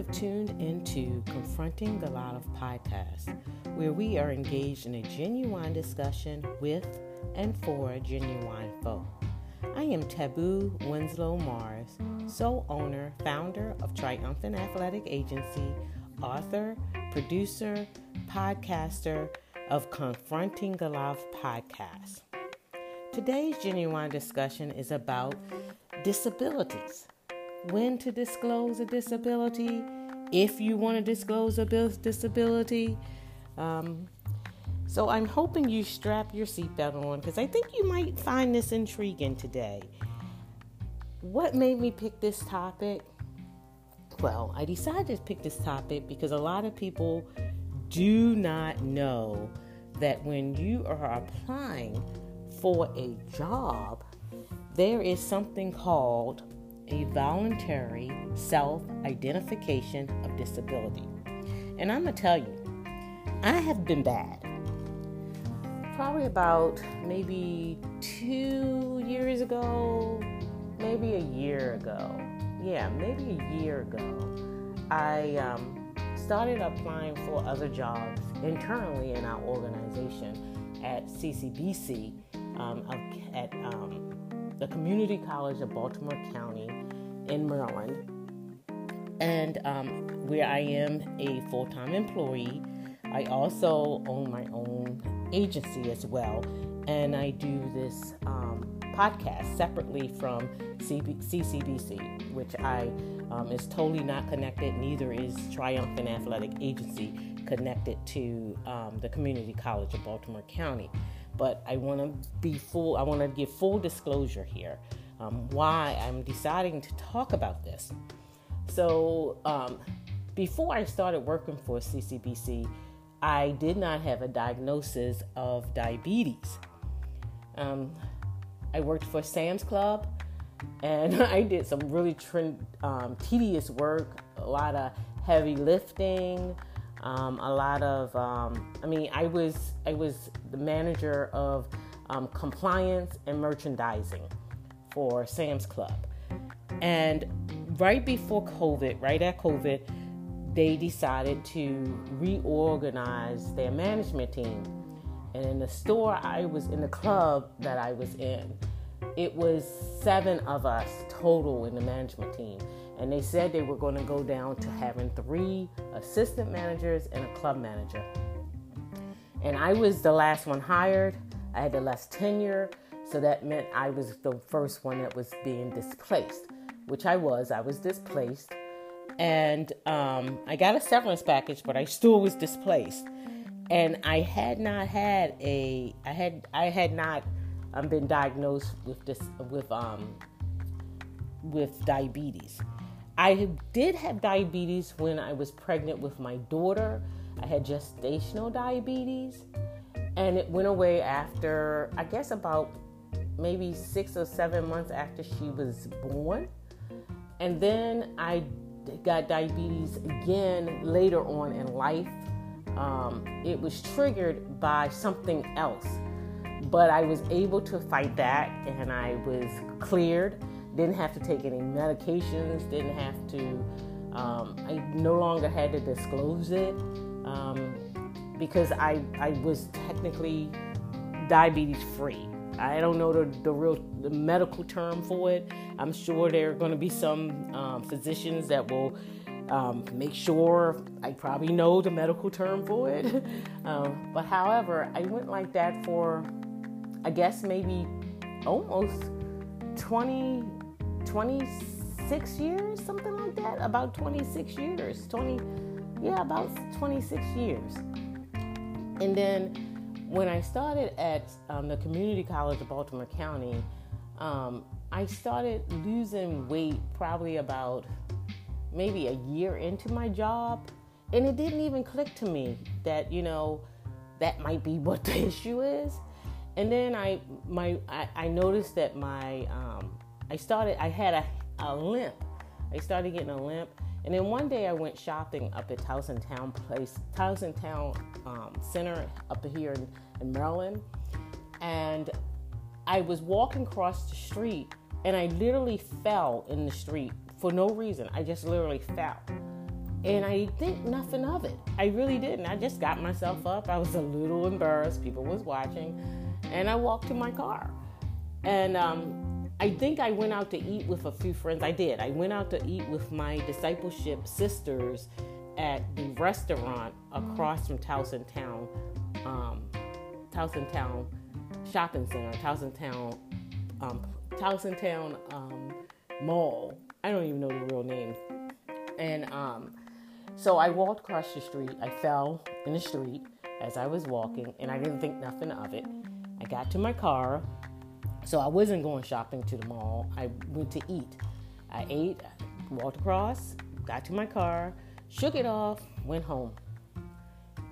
Have tuned into Confronting the Lot of Podcast, where we are engaged in a genuine discussion with and for genuine folk. I am Tabu Winslow Morris, sole owner, founder of Triumphant Athletic Agency, author, producer, podcaster of Confronting the Love podcast. Today's genuine discussion is about disabilities when to disclose a disability, if you want to disclose a disability. Um, so I'm hoping you strap your seatbelt on because I think you might find this intriguing today. What made me pick this topic? Well, I decided to pick this topic because a lot of people do not know that when you are applying for a job, there is something called a voluntary self identification of disability. And I'm going to tell you, I have been bad. Probably about maybe two years ago, maybe a year ago. Yeah, maybe a year ago. I um, started applying for other jobs internally in our organization at CCBC um, at um, the Community College of Baltimore County in Maryland, and um, where I am a full time employee. I also own my own agency as well, and I do this um, podcast separately from CB- CCBC, which I um, is totally not connected. Neither is Triumphant Athletic Agency connected to um, the Community College of Baltimore County but I want to be full, I want to give full disclosure here um, why I'm deciding to talk about this. So, um, before I started working for CCBC, I did not have a diagnosis of diabetes. Um, I worked for Sam's Club and I did some really um, tedious work, a lot of heavy lifting, um, a lot of um, i mean i was i was the manager of um, compliance and merchandising for sam's club. And right before covid right at covid they decided to reorganize their management team. And in the store i was in the club that i was in it was seven of us total in the management team and they said they were going to go down to having three assistant managers and a club manager. And I was the last one hired. I had the less tenure, so that meant I was the first one that was being displaced, which I was. I was displaced, and um, I got a severance package, but I still was displaced. And I had not had a, I had, I had not um, been diagnosed with this, with um, with diabetes. I did have diabetes when I was pregnant with my daughter. I had gestational diabetes, and it went away after, I guess, about maybe six or seven months after she was born. And then I got diabetes again later on in life. Um, it was triggered by something else, but I was able to fight that and I was cleared didn't have to take any medications, didn't have to, um, I no longer had to disclose it um, because I, I was technically diabetes free. I don't know the, the real the medical term for it. I'm sure there are going to be some um, physicians that will um, make sure I probably know the medical term for it. um, but however, I went like that for, I guess, maybe almost 20, 26 years, something like that. About 26 years. 20, yeah, about 26 years. And then when I started at um, the Community College of Baltimore County, um, I started losing weight probably about maybe a year into my job. And it didn't even click to me that, you know, that might be what the issue is. And then I my I, I noticed that my um, I started, I had a, a limp. I started getting a limp. And then one day I went shopping up at Towson Town Place, Towson Town um, Center up here in, in Maryland. And I was walking across the street and I literally fell in the street for no reason. I just literally fell. And I think nothing of it. I really didn't. I just got myself up. I was a little embarrassed. People was watching. And I walked to my car. And um, I think I went out to eat with a few friends. I did. I went out to eat with my discipleship sisters at the restaurant across from Towson Town, um, Towson Town Shopping Center, Towson Town, um, Towson Town um, Mall. I don't even know the real name. And um, so I walked across the street. I fell in the street as I was walking, and I didn't think nothing of it. I got to my car, so I wasn't going shopping to the mall. I went to eat. I ate, walked across, got to my car, shook it off, went home.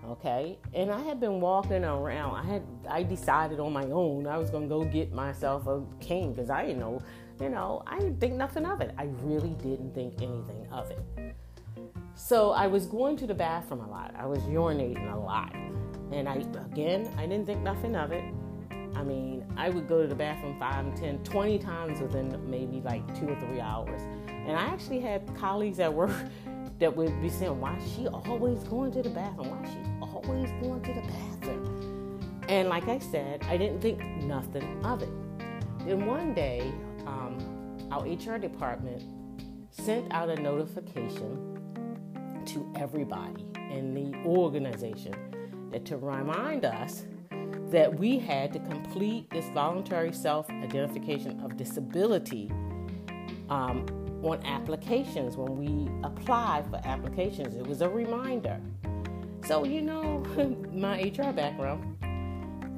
Okay, and I had been walking around. I had I decided on my own I was gonna go get myself a cane because I didn't know, you know, I didn't think nothing of it. I really didn't think anything of it. So I was going to the bathroom a lot. I was urinating a lot. And I, again, I didn't think nothing of it. I mean, I would go to the bathroom 5, 10, 20 times within maybe like two or three hours. And I actually had colleagues at work that would be saying, Why is she always going to the bathroom? Why is she always going to the bathroom? And like I said, I didn't think nothing of it. Then one day, um, our HR department sent out a notification to everybody in the organization that to remind us that we had to complete this voluntary self identification of disability um, on applications when we apply for applications. It was a reminder. So, you know, my HR background,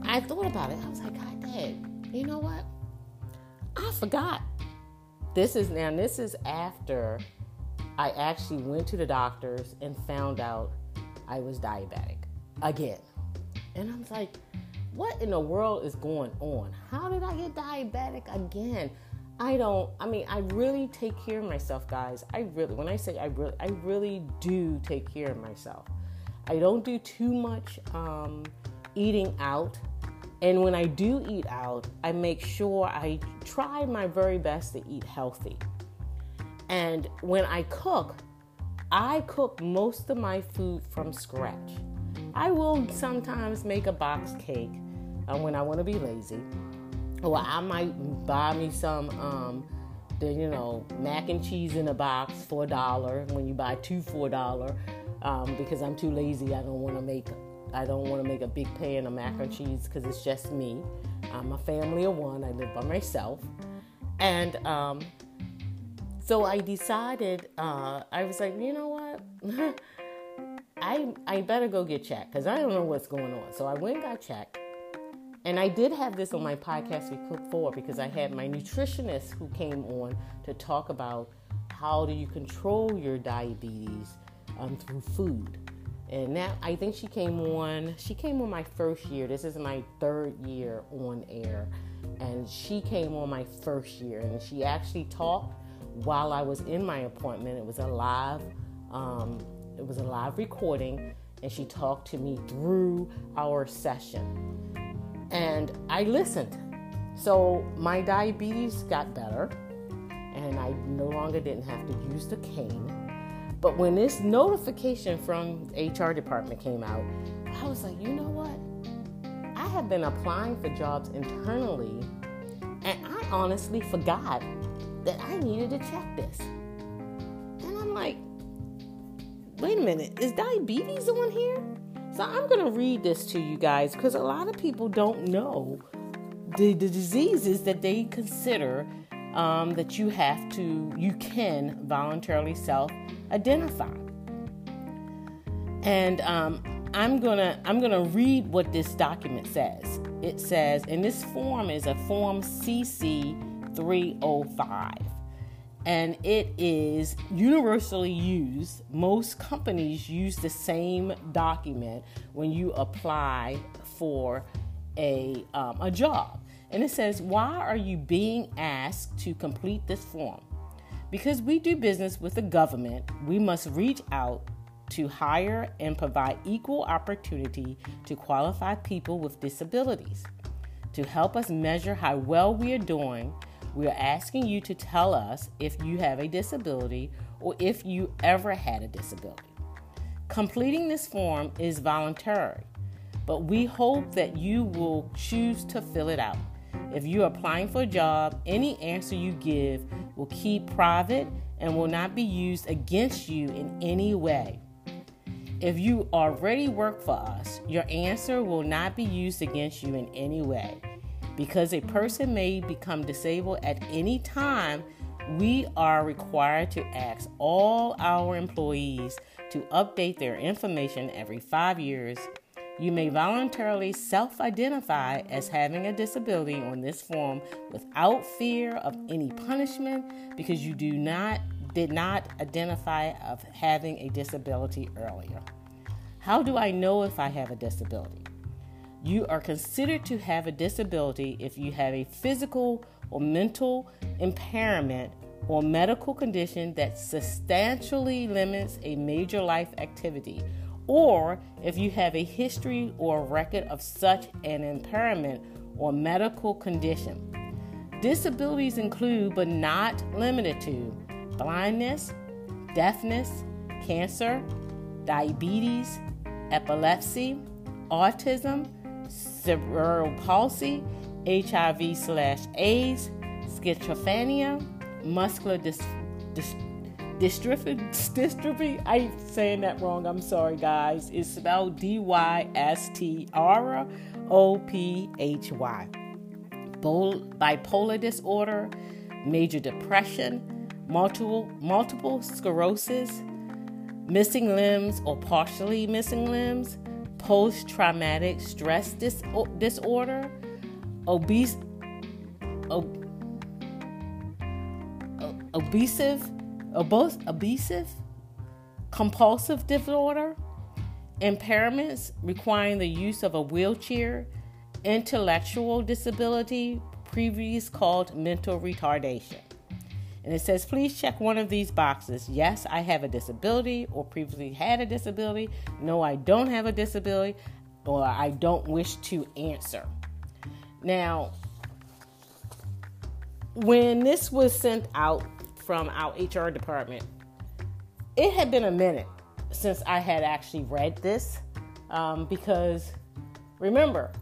I thought about it. I was like, God you know what? I forgot. This is now, this is after I actually went to the doctors and found out I was diabetic again. And I was like, what in the world is going on? How did I get diabetic again? I don't, I mean, I really take care of myself, guys. I really, when I say I really, I really do take care of myself. I don't do too much um, eating out. And when I do eat out, I make sure I try my very best to eat healthy. And when I cook, I cook most of my food from scratch. I will sometimes make a box cake uh, when I want to be lazy, or I might buy me some, um, the you know, mac and cheese in a box for a dollar. When you buy two for a dollar, um, because I'm too lazy, I don't want to make, I don't want to make a big pan of mac and cheese because it's just me. I'm a family of one. I live by myself, and um, so I decided, uh, I was like, you know what? I, I better go get checked because I don't know what's going on. So I went and got checked. And I did have this on my podcast for because I had my nutritionist who came on to talk about how do you control your diabetes um, through food. And that I think she came on. She came on my first year. This is my third year on air, and she came on my first year, and she actually talked while I was in my appointment. It was a live, um, it was a live recording, and she talked to me through our session, and I listened. So my diabetes got better, and I no longer didn't have to use the cane. But when this notification from HR department came out, I was like, you know what? I have been applying for jobs internally, and I honestly forgot that I needed to check this. And I'm like, wait a minute, is diabetes on here? So I'm going to read this to you guys because a lot of people don't know the, the diseases that they consider um, that you have to, you can voluntarily self identify. And um, I'm gonna I'm gonna read what this document says. It says, and this form is a form CC 305 and it is universally used. Most companies use the same document when you apply for a, um, a job. And it says, Why are you being asked to complete this form? Because we do business with the government, we must reach out to hire and provide equal opportunity to qualified people with disabilities. To help us measure how well we are doing, We are asking you to tell us if you have a disability or if you ever had a disability. Completing this form is voluntary, but we hope that you will choose to fill it out. If you're applying for a job, any answer you give will keep private and will not be used against you in any way. If you already work for us, your answer will not be used against you in any way. Because a person may become disabled at any time, we are required to ask all our employees to update their information every five years you may voluntarily self identify as having a disability on this form without fear of any punishment because you do not did not identify of having a disability earlier. How do I know if I have a disability? You are considered to have a disability if you have a physical or mental impairment or medical condition that substantially limits a major life activity or if you have a history or record of such an impairment or medical condition. Disabilities include, but not limited to, blindness, deafness, cancer, diabetes, epilepsy, autism, cerebral palsy, HIV slash AIDS, schizophrenia, muscular dystrophy dystrophy. I ain't saying that wrong. I'm sorry, guys. It's spelled D Y S T R O P H Y. Bipolar disorder, major depression, multiple multiple sclerosis, missing limbs or partially missing limbs, post traumatic stress dis- disorder, obese. Ob- obsessive abusive, compulsive disorder, impairments requiring the use of a wheelchair, intellectual disability, previously called mental retardation. And it says, please check one of these boxes. Yes, I have a disability, or previously had a disability. No, I don't have a disability, or I don't wish to answer. Now, when this was sent out from our HR department. It had been a minute since I had actually read this um, because remember,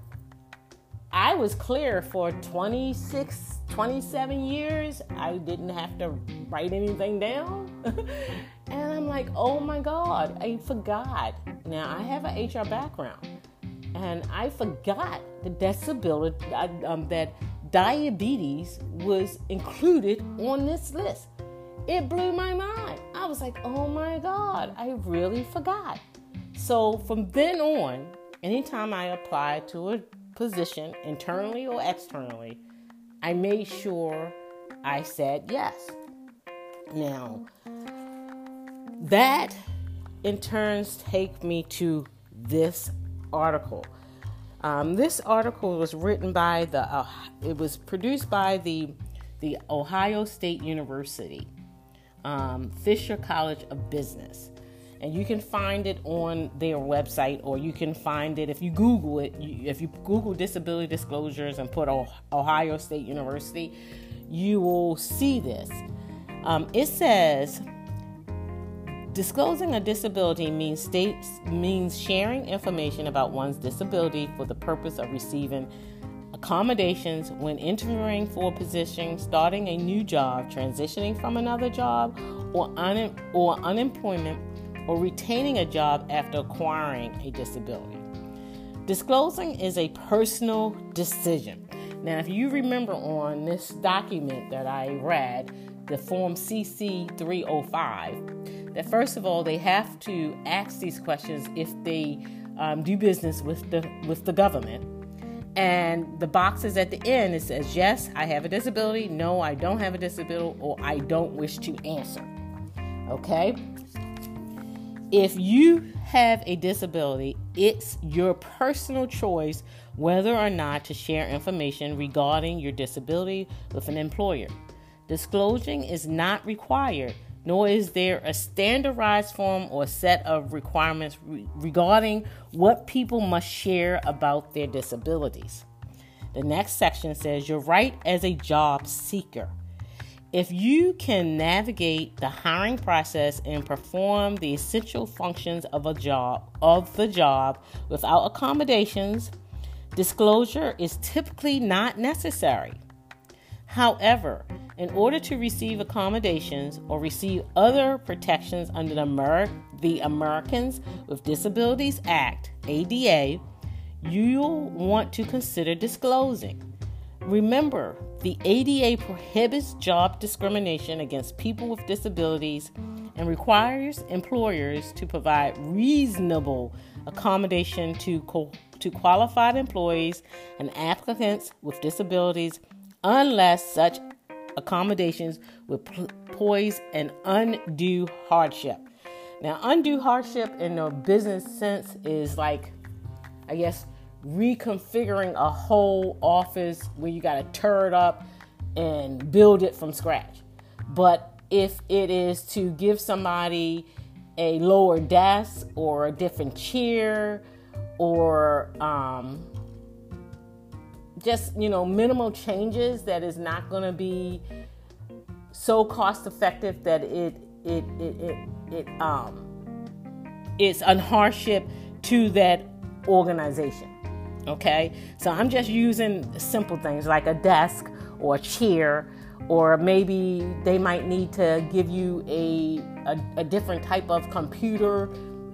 I was clear for 26, 27 years. I didn't have to write anything down. and I'm like, oh my God, I forgot. Now, I have an HR background and I forgot the disability, um, that diabetes was included on this list it blew my mind. I was like, oh my God, I really forgot. So from then on, anytime I applied to a position, internally or externally, I made sure I said yes. Now, that in turns take me to this article. Um, this article was written by the, uh, it was produced by the, the Ohio State University um, Fisher College of Business. And you can find it on their website, or you can find it if you Google it. If you Google disability disclosures and put Ohio State University, you will see this. Um, it says disclosing a disability means states means sharing information about one's disability for the purpose of receiving accommodations when entering for a position, starting a new job, transitioning from another job, or, un- or unemployment, or retaining a job after acquiring a disability. Disclosing is a personal decision. Now, if you remember on this document that I read, the Form CC 305, that first of all, they have to ask these questions if they um, do business with the, with the government and the boxes at the end it says yes i have a disability no i don't have a disability or i don't wish to answer okay if you have a disability it's your personal choice whether or not to share information regarding your disability with an employer disclosing is not required nor is there a standardized form or set of requirements re- regarding what people must share about their disabilities. The next section says your right as a job seeker. If you can navigate the hiring process and perform the essential functions of a job of the job without accommodations, disclosure is typically not necessary. However, in order to receive accommodations or receive other protections under the, Amer- the Americans with Disabilities Act, ADA, you'll want to consider disclosing. Remember, the ADA prohibits job discrimination against people with disabilities and requires employers to provide reasonable accommodation to, co- to qualified employees and applicants with disabilities unless such accommodations would pose an undue hardship. Now, undue hardship in the business sense is like, I guess, reconfiguring a whole office where you got to tear it up and build it from scratch. But if it is to give somebody a lower desk or a different chair or um, just you know minimal changes that is not going to be so cost effective that it it it it, it um it's a hardship to that organization Okay, so I'm just using simple things like a desk or a chair, or maybe they might need to give you a, a, a different type of computer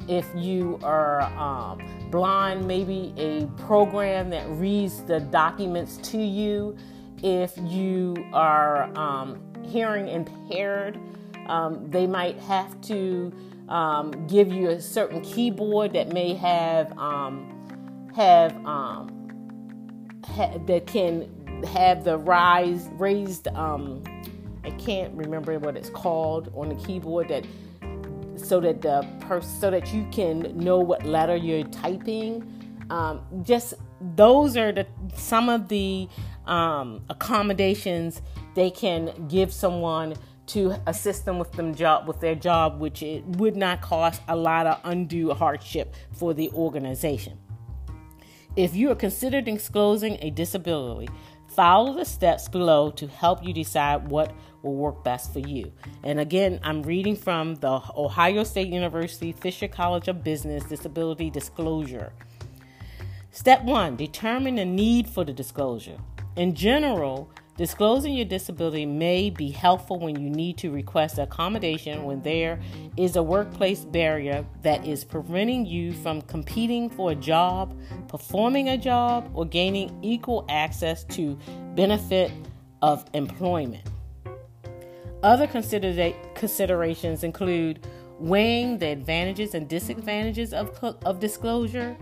if you are um, blind, maybe a program that reads the documents to you. If you are um, hearing impaired, um, they might have to um, give you a certain keyboard that may have um, have um, ha- that can have the rise raised um, I can't remember what it's called on the keyboard that so that the person so that you can know what letter you're typing. Um, just those are the some of the um, accommodations they can give someone to assist them with them job with their job, which it would not cost a lot of undue hardship for the organization. If you are considered disclosing a disability, follow the steps below to help you decide what will work best for you. And again, I'm reading from the Ohio State University Fisher College of Business Disability Disclosure. Step one determine the need for the disclosure. In general, Disclosing your disability may be helpful when you need to request accommodation when there is a workplace barrier that is preventing you from competing for a job, performing a job, or gaining equal access to benefit of employment. Other considera- considerations include weighing the advantages and disadvantages of, of disclosure,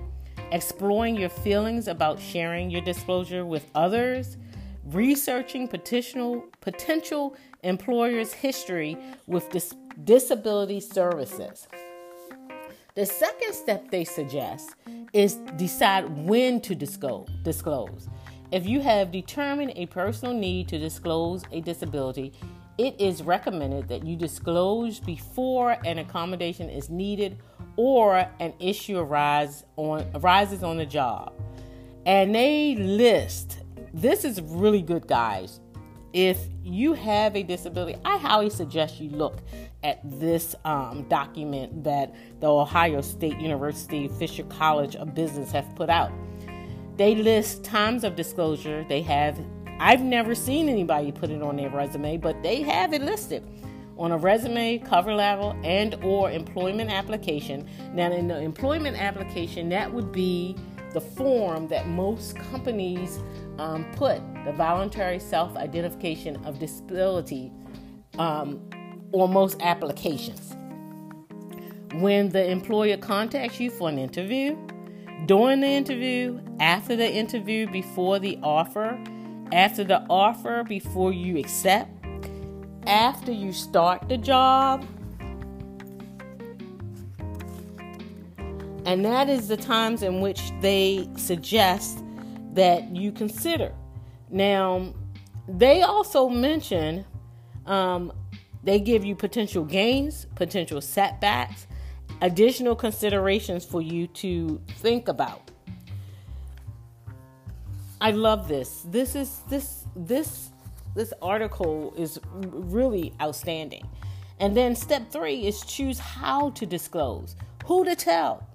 exploring your feelings about sharing your disclosure with others, researching potential potential employers' history with dis- disability services. The second step they suggest is decide when to disclose. disclose. If you have determined a personal need to disclose a disability, it is recommended that you disclose before an accommodation is needed or an issue arises on, arises on the job. And they list this is really good, guys. If you have a disability, I highly suggest you look at this um, document that the Ohio State University Fisher College of Business have put out. They list times of disclosure. They have, I've never seen anybody put it on their resume, but they have it listed on a resume, cover level, and or employment application. Now, in the employment application, that would be the form that most companies um, put the voluntary self identification of disability um, on most applications. When the employer contacts you for an interview, during the interview, after the interview, before the offer, after the offer, before you accept, after you start the job, and that is the times in which they suggest that you consider. Now, they also mention um, they give you potential gains, potential setbacks, additional considerations for you to think about. I love this. This is this this this article is really outstanding. And then step three is choose how to disclose, who to tell.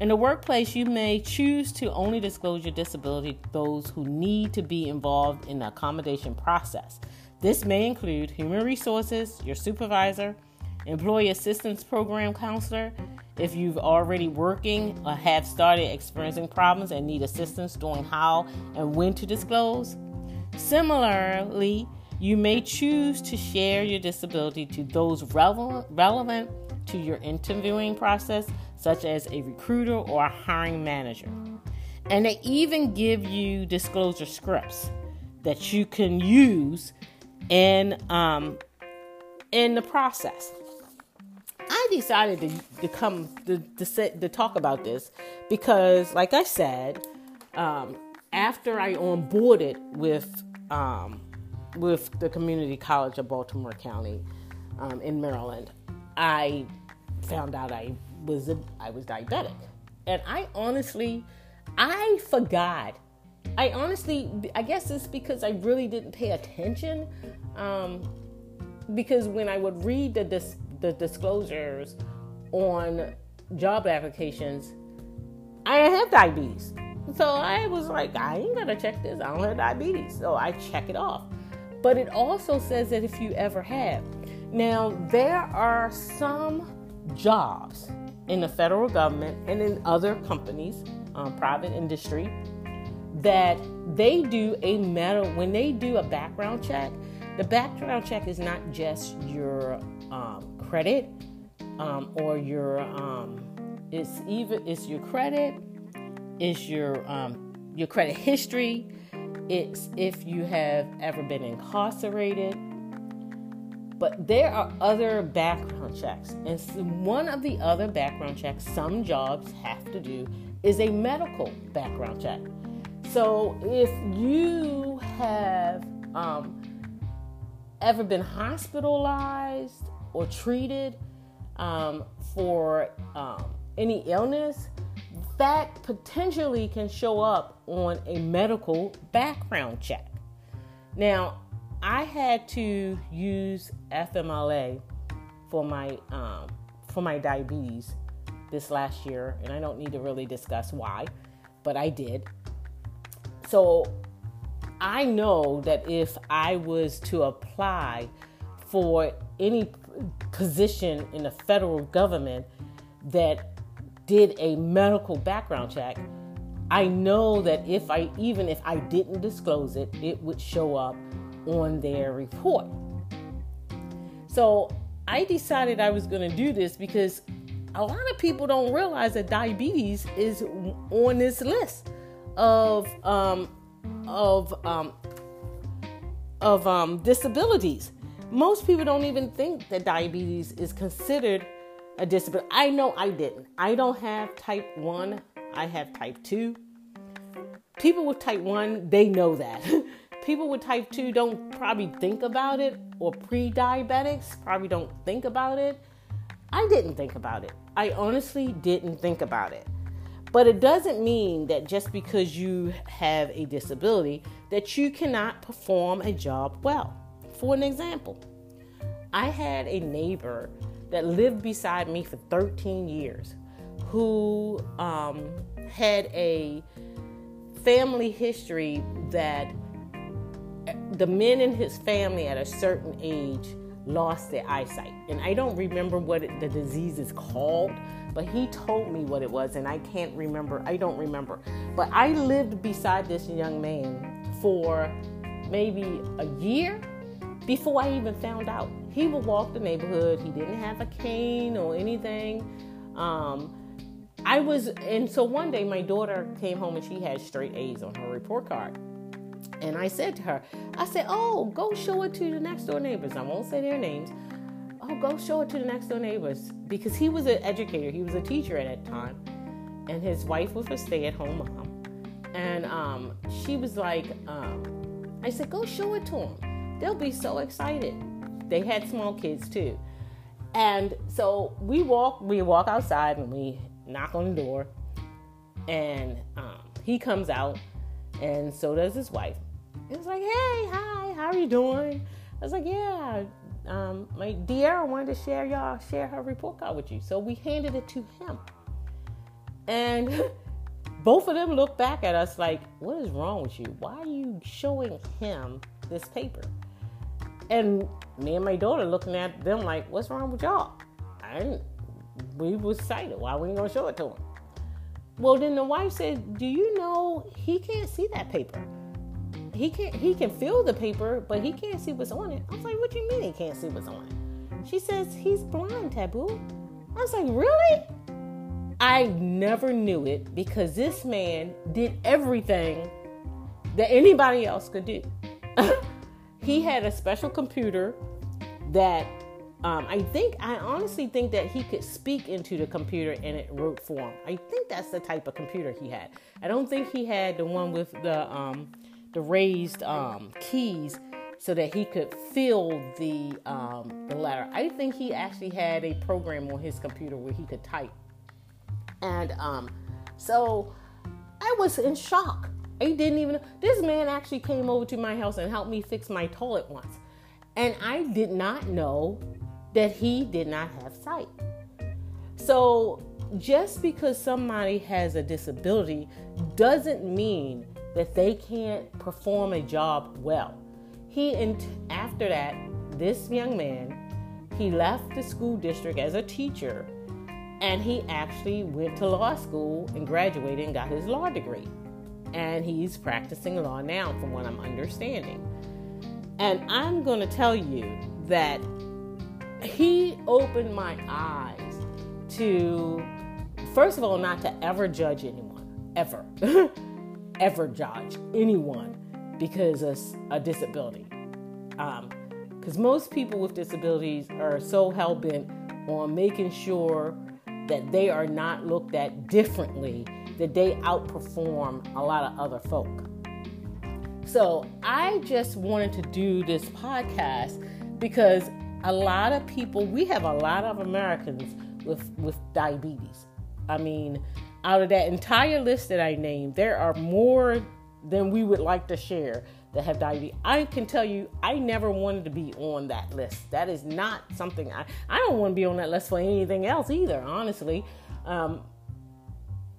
In the workplace, you may choose to only disclose your disability to those who need to be involved in the accommodation process. This may include human resources, your supervisor, employee assistance program counselor. If you've already working or have started experiencing problems and need assistance doing how and when to disclose. Similarly, you may choose to share your disability to those relevant, relevant to your interviewing process, such as a recruiter or a hiring manager. And they even give you disclosure scripts that you can use in um, in the process. I decided to, to come to, to, to talk about this because, like I said, um, after I onboarded with um, with the Community College of Baltimore County um, in Maryland, I found out I was a, I was diabetic, and I honestly I forgot. I honestly, I guess it's because I really didn't pay attention. Um, because when I would read the dis- the disclosures on job applications, I have diabetes. So I was like, I ain't gonna check this. I don't have diabetes. So I check it off. But it also says that if you ever have. Now, there are some jobs in the federal government and in other companies, um, private industry, that they do a metal, when they do a background check, the background check is not just your um, credit um, or your, um, it's even, it's your credit, it's your um, your credit history. It's if you have ever been incarcerated. But there are other background checks. And one of the other background checks some jobs have to do is a medical background check. So if you have um, ever been hospitalized or treated um, for um, any illness, that potentially can show up on a medical background check. Now, I had to use FMLA for my um, for my diabetes this last year, and I don't need to really discuss why, but I did. So I know that if I was to apply for any position in the federal government that did a medical background check, I know that if I even if I didn't disclose it, it would show up on their report. So I decided I was going to do this because a lot of people don't realize that diabetes is on this list of um, of um, of um, disabilities. Most people don't even think that diabetes is considered a disability. I know I didn't. I don't have type 1, I have type 2. People with type 1, they know that. People with type 2 don't probably think about it, or pre diabetics probably don't think about it. I didn't think about it. I honestly didn't think about it. But it doesn't mean that just because you have a disability that you cannot perform a job well. For an example, I had a neighbor that lived beside me for 13 years who um, had a family history that the men in his family at a certain age lost their eyesight. And I don't remember what it, the disease is called, but he told me what it was, and I can't remember. I don't remember. But I lived beside this young man for maybe a year before I even found out. He would walk the neighborhood. He didn't have a cane or anything. Um, I was, and so one day my daughter came home and she had straight A's on her report card. And I said to her, I said, Oh, go show it to the next door neighbors. I won't say their names. Oh, go show it to the next door neighbors. Because he was an educator, he was a teacher at that time. And his wife was a stay at home mom. And um, she was like, um, I said, Go show it to them they'll be so excited. They had small kids too. And so we walk, we walk outside and we knock on the door, and um, he comes out and so does his wife. It's like, hey, hi, how are you doing? I was like, yeah, um, my De'Ara wanted to share y'all share her report card with you, so we handed it to him, and both of them looked back at us like, what is wrong with you? Why are you showing him this paper? And me and my daughter looking at them like, what's wrong with y'all? Didn't, we was excited. Why we ain't gonna show it to him? Well, then the wife said, do you know he can't see that paper? he can't he can feel the paper, but he can't see what's on it. I was like, what do you mean he can't see what's on it? She says he's blind, Tabu. I was like, really? I never knew it because this man did everything that anybody else could do. he had a special computer that um, I think, I honestly think that he could speak into the computer and it wrote for him. I think that's the type of computer he had. I don't think he had the one with the um, the raised um, keys so that he could feel the um, the letter. I think he actually had a program on his computer where he could type, and um, so I was in shock. I didn't even. This man actually came over to my house and helped me fix my toilet once, and I did not know that he did not have sight. So just because somebody has a disability doesn't mean that they can't perform a job well. He and after that, this young man, he left the school district as a teacher and he actually went to law school and graduated and got his law degree. And he's practicing law now from what I'm understanding. And I'm going to tell you that he opened my eyes to first of all not to ever judge anyone ever ever judge anyone because of a disability. Because um, most people with disabilities are so hell bent on making sure that they are not looked at differently, that they outperform a lot of other folk. So I just wanted to do this podcast because a lot of people, we have a lot of Americans with, with diabetes. I mean, out of that entire list that I named, there are more than we would like to share that have diabetes. I can tell you, I never wanted to be on that list. That is not something I, I don't want to be on that list for anything else either, honestly. Um,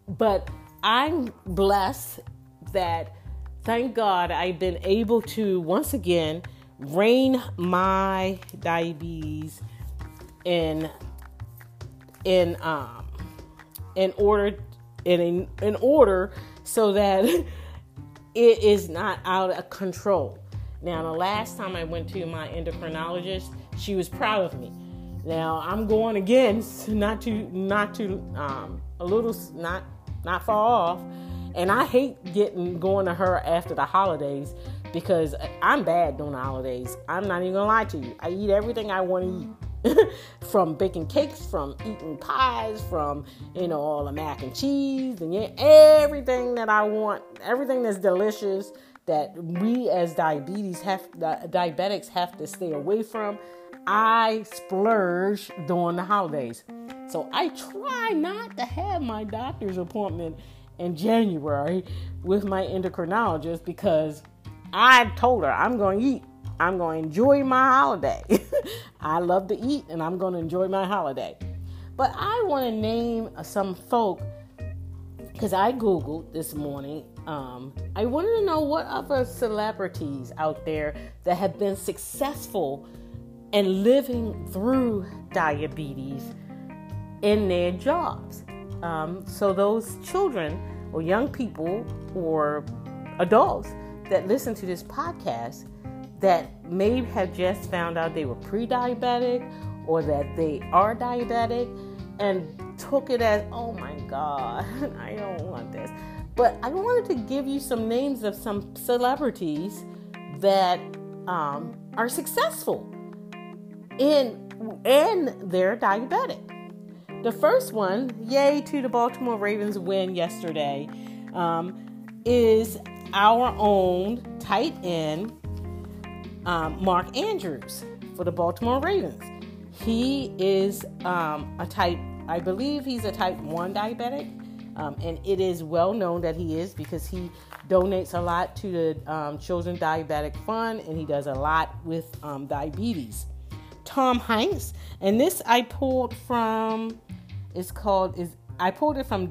but I'm blessed that, thank God, I've been able to once again rein my diabetes in in um in order in in order so that it is not out of control. Now, the last time I went to my endocrinologist, she was proud of me. Now I'm going again, not to not to um, a little not not far off, and I hate getting going to her after the holidays because I'm bad during the holidays. I'm not even gonna lie to you. I eat everything I want to eat. from baking cakes, from eating pies, from you know all the mac and cheese and yeah, everything that I want, everything that's delicious that we as diabetes have diabetics have to stay away from. I splurge during the holidays. So I try not to have my doctor's appointment in January with my endocrinologist because I told her I'm going to eat I'm going to enjoy my holiday. I love to eat and I'm going to enjoy my holiday. But I want to name some folk because I Googled this morning. Um, I wanted to know what other celebrities out there that have been successful and living through diabetes in their jobs. Um, so, those children or young people or adults that listen to this podcast that may have just found out they were pre diabetic or that they are diabetic and took it as, oh my God, I don't want this. But I wanted to give you some names of some celebrities that um, are successful in and they're diabetic. The first one, yay to the Baltimore Ravens win yesterday, um, is our own tight end um, Mark Andrews for the Baltimore Ravens. He is um, a type, I believe he's a type 1 diabetic. Um, and it is well known that he is because he donates a lot to the um, Children Diabetic Fund and he does a lot with um, diabetes. Tom Hanks, and this I pulled from, it's called, is I pulled it from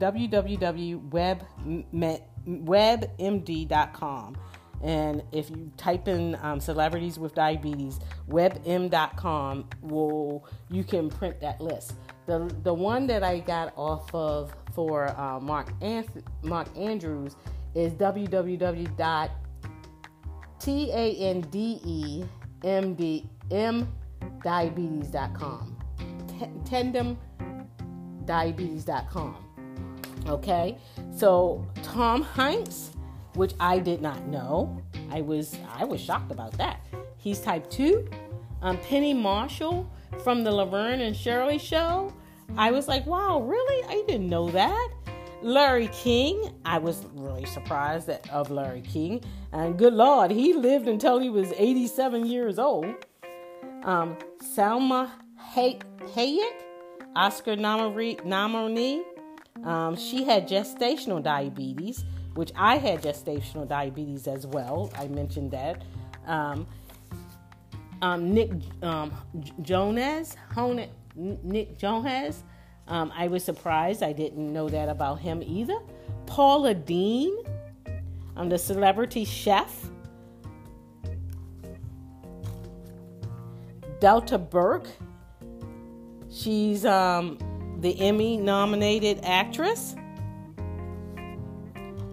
www.webmd.com. And if you type in um, celebrities with diabetes, webm.com will you can print that list. The the one that I got off of for uh, Mark Anth- Mark Andrews is www.tandemdiabetes.com. Tandemdiabetes.com. Okay, so Tom Hanks which I did not know. I was I was shocked about that. He's type 2. Um, Penny Marshall from the Laverne and Shirley show. I was like, wow, really? I didn't know that. Larry King, I was really surprised that, of Larry King. And good Lord, he lived until he was 87 years old. Um, Hay- Hayek, Oscar nominee, um, she had gestational diabetes which I had gestational diabetes as well. I mentioned that. Um, um, Nick um, Jonas, Nick Jonas. Um, I was surprised. I didn't know that about him either. Paula Deen, I'm the celebrity chef. Delta Burke, she's um, the Emmy nominated actress.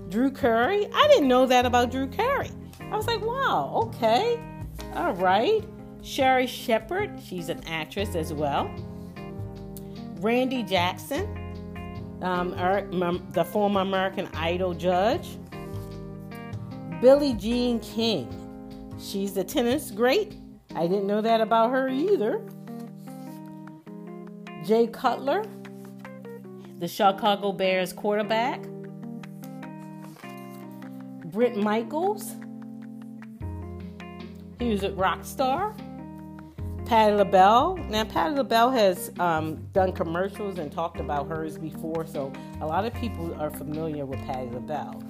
Drew Carey. I didn't know that about Drew Carey. I was like, wow, okay, all right. Sherri Shepherd, she's an actress as well. Randy Jackson, um, the former American Idol judge. Billie Jean King, she's the tennis great. I didn't know that about her either. Jay Cutler, the Chicago Bears quarterback. Bret Michaels. He was a rock star. Patti LaBelle. Now, Patti LaBelle has um, done commercials and talked about hers before, so a lot of people are familiar with Patti LaBelle.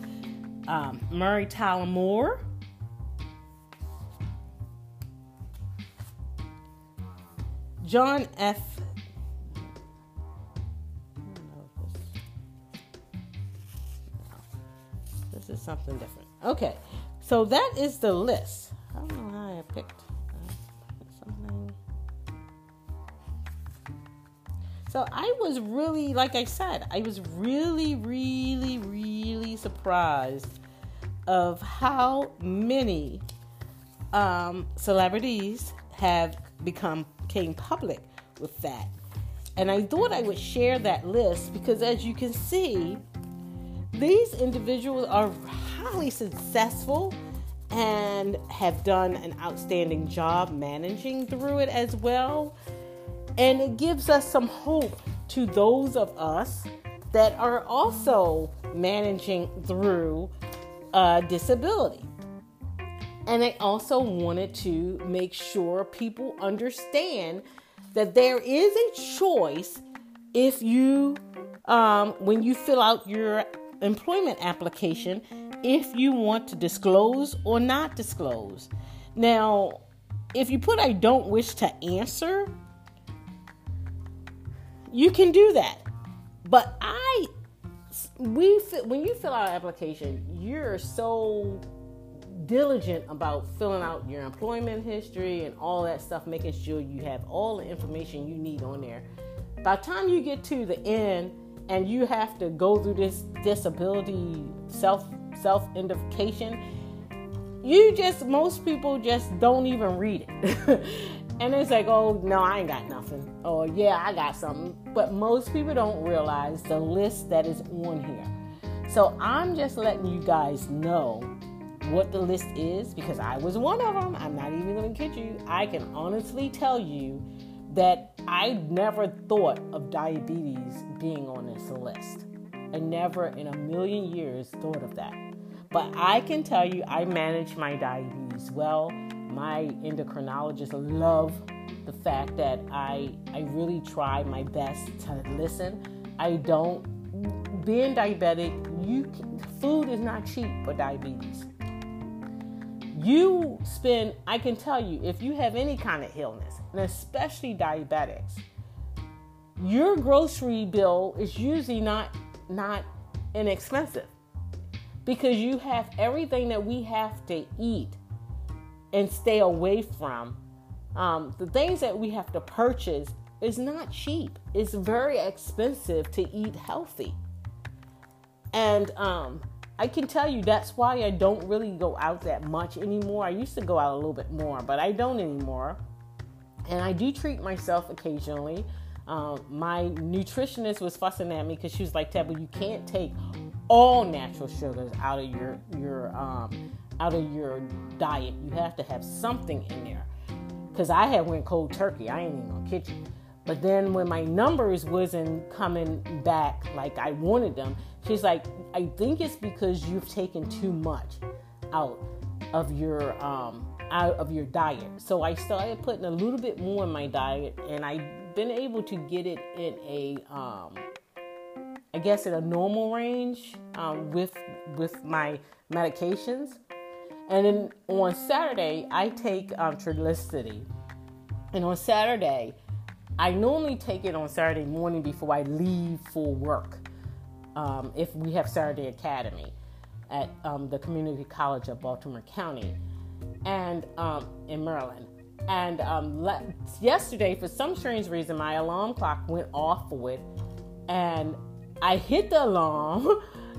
Um, Mary Tyler Moore. John F. something different. Okay, so that is the list. I don't know how I picked uh, something. So I was really, like I said, I was really, really, really surprised of how many um, celebrities have become came public with that. And I thought I would share that list because, as you can see, these individuals are highly successful and have done an outstanding job managing through it as well. And it gives us some hope to those of us that are also managing through a disability. And I also wanted to make sure people understand that there is a choice if you, um, when you fill out your employment application if you want to disclose or not disclose. Now, if you put I don't wish to answer, you can do that. But I we when you fill out an application, you're so diligent about filling out your employment history and all that stuff, making sure you have all the information you need on there. By the time you get to the end, and you have to go through this disability self self identification you just most people just don't even read it. And it's like oh no i ain't got nothing. Or yeah i got something. But most people don't realize the list that is on here. So i'm just letting you guys know what the list is because i was one of them i'm not even gonna kid you. I can honestly tell you that I never thought of diabetes being on this list. I never in a million years thought of that. But I can tell you, I manage my diabetes well. My endocrinologist love the fact that I I really try my best to listen. I don't being diabetic, you food is not cheap for diabetes. You spend, I can tell you, if you have any kind of illness, and especially diabetics, your grocery bill is usually not not inexpensive because you have everything that we have to eat and stay away from. Um, the things that we have to purchase is not cheap. It's very expensive to eat healthy. And um, I can tell you that's why I don't really go out that much anymore. I used to go out a little bit more, but I don't anymore. And I do treat myself occasionally. Um, my nutritionist was fussing at me because she was like, "Tabby, you can't take all natural sugars out of your your um, out of your diet. You have to have something in there." Because I had went cold turkey. I ain't even gonna kitchen. But then when my numbers wasn't coming back like I wanted them, she's like, I think it's because you've taken too much out of your um, out of your diet. So I started putting a little bit more in my diet, and I've been able to get it in a um, I guess in a normal range um, with with my medications. And then on Saturday, I take um, Trulicity, and on Saturday I normally take it on Saturday morning before I leave for work. Um, if we have Saturday Academy at um, the Community College of Baltimore County and um, in Maryland. And um, le- yesterday, for some strange reason, my alarm clock went off for it, and I hit the alarm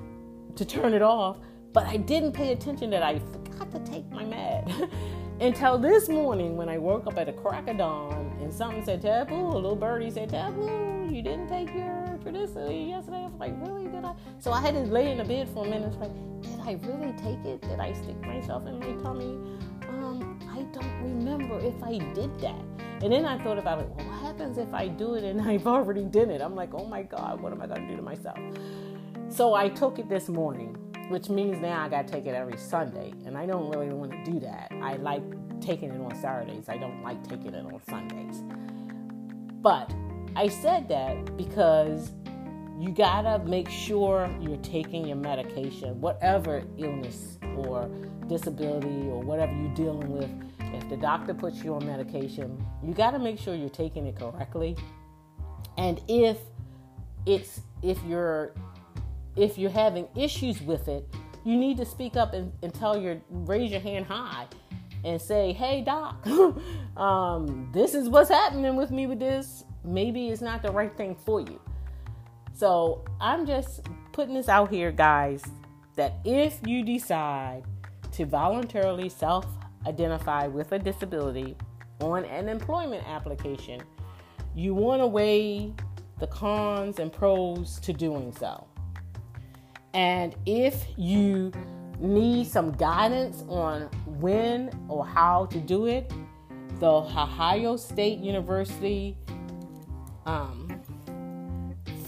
to turn it off, but I didn't pay attention that I forgot to take my med until this morning when I woke up at a crack of dawn and something said Tabu. A little birdie said Tabu. You didn't take your Trulicity yesterday. I was like, really? Did I? So I had to lay in the bed for a minute. Like, did I really take it? Did I stick myself in my tummy? Um, I don't remember if I did that. And then I thought about it. Well, what happens if I do it and I've already done it? I'm like, oh my God, what am I going to do to myself? So I took it this morning, which means now I got to take it every Sunday. And I don't really want to do that. I like taking it on Saturdays. I don't like taking it on Sundays. But I said that because you gotta make sure you're taking your medication, whatever illness or disability or whatever you're dealing with. If the doctor puts you on medication, you gotta make sure you're taking it correctly. And if it's if you're if you're having issues with it, you need to speak up and, and tell your raise your hand high and say, hey, doc, um, this is what's happening with me with this. Maybe it's not the right thing for you. So I'm just putting this out here, guys, that if you decide to voluntarily self identify with a disability on an employment application, you want to weigh the cons and pros to doing so. And if you need some guidance on when or how to do it, the Ohio State University um,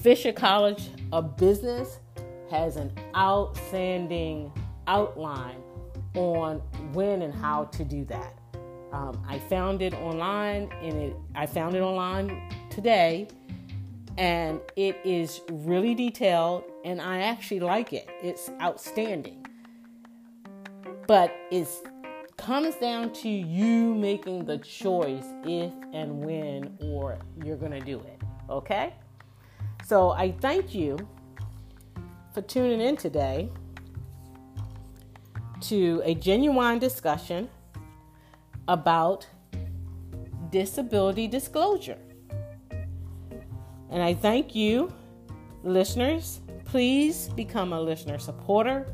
Fisher College of Business has an outstanding outline on when and how to do that. Um, I found it online, and it I found it online today, and it is really detailed, and I actually like it. It's outstanding. But it comes down to you making the choice if and when or you're going to do it. Okay? So I thank you for tuning in today to a genuine discussion about disability disclosure. And I thank you, listeners. Please become a listener supporter.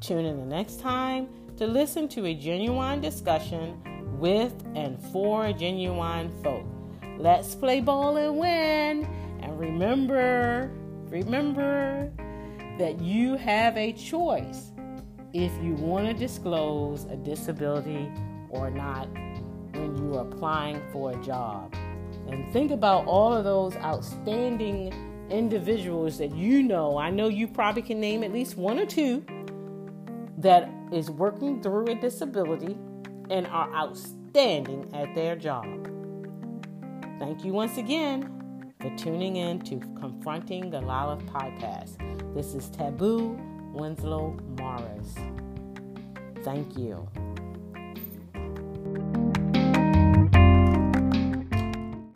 Tune in the next time to listen to a genuine discussion with and for genuine folk. Let's play ball and win. And remember, remember that you have a choice if you want to disclose a disability or not when you are applying for a job. And think about all of those outstanding individuals that you know. I know you probably can name at least one or two that is working through a disability and are outstanding at their job. Thank you once again. for tuning in to Confronting the Goliath podcast. This is Tabu Winslow Morris. Thank you.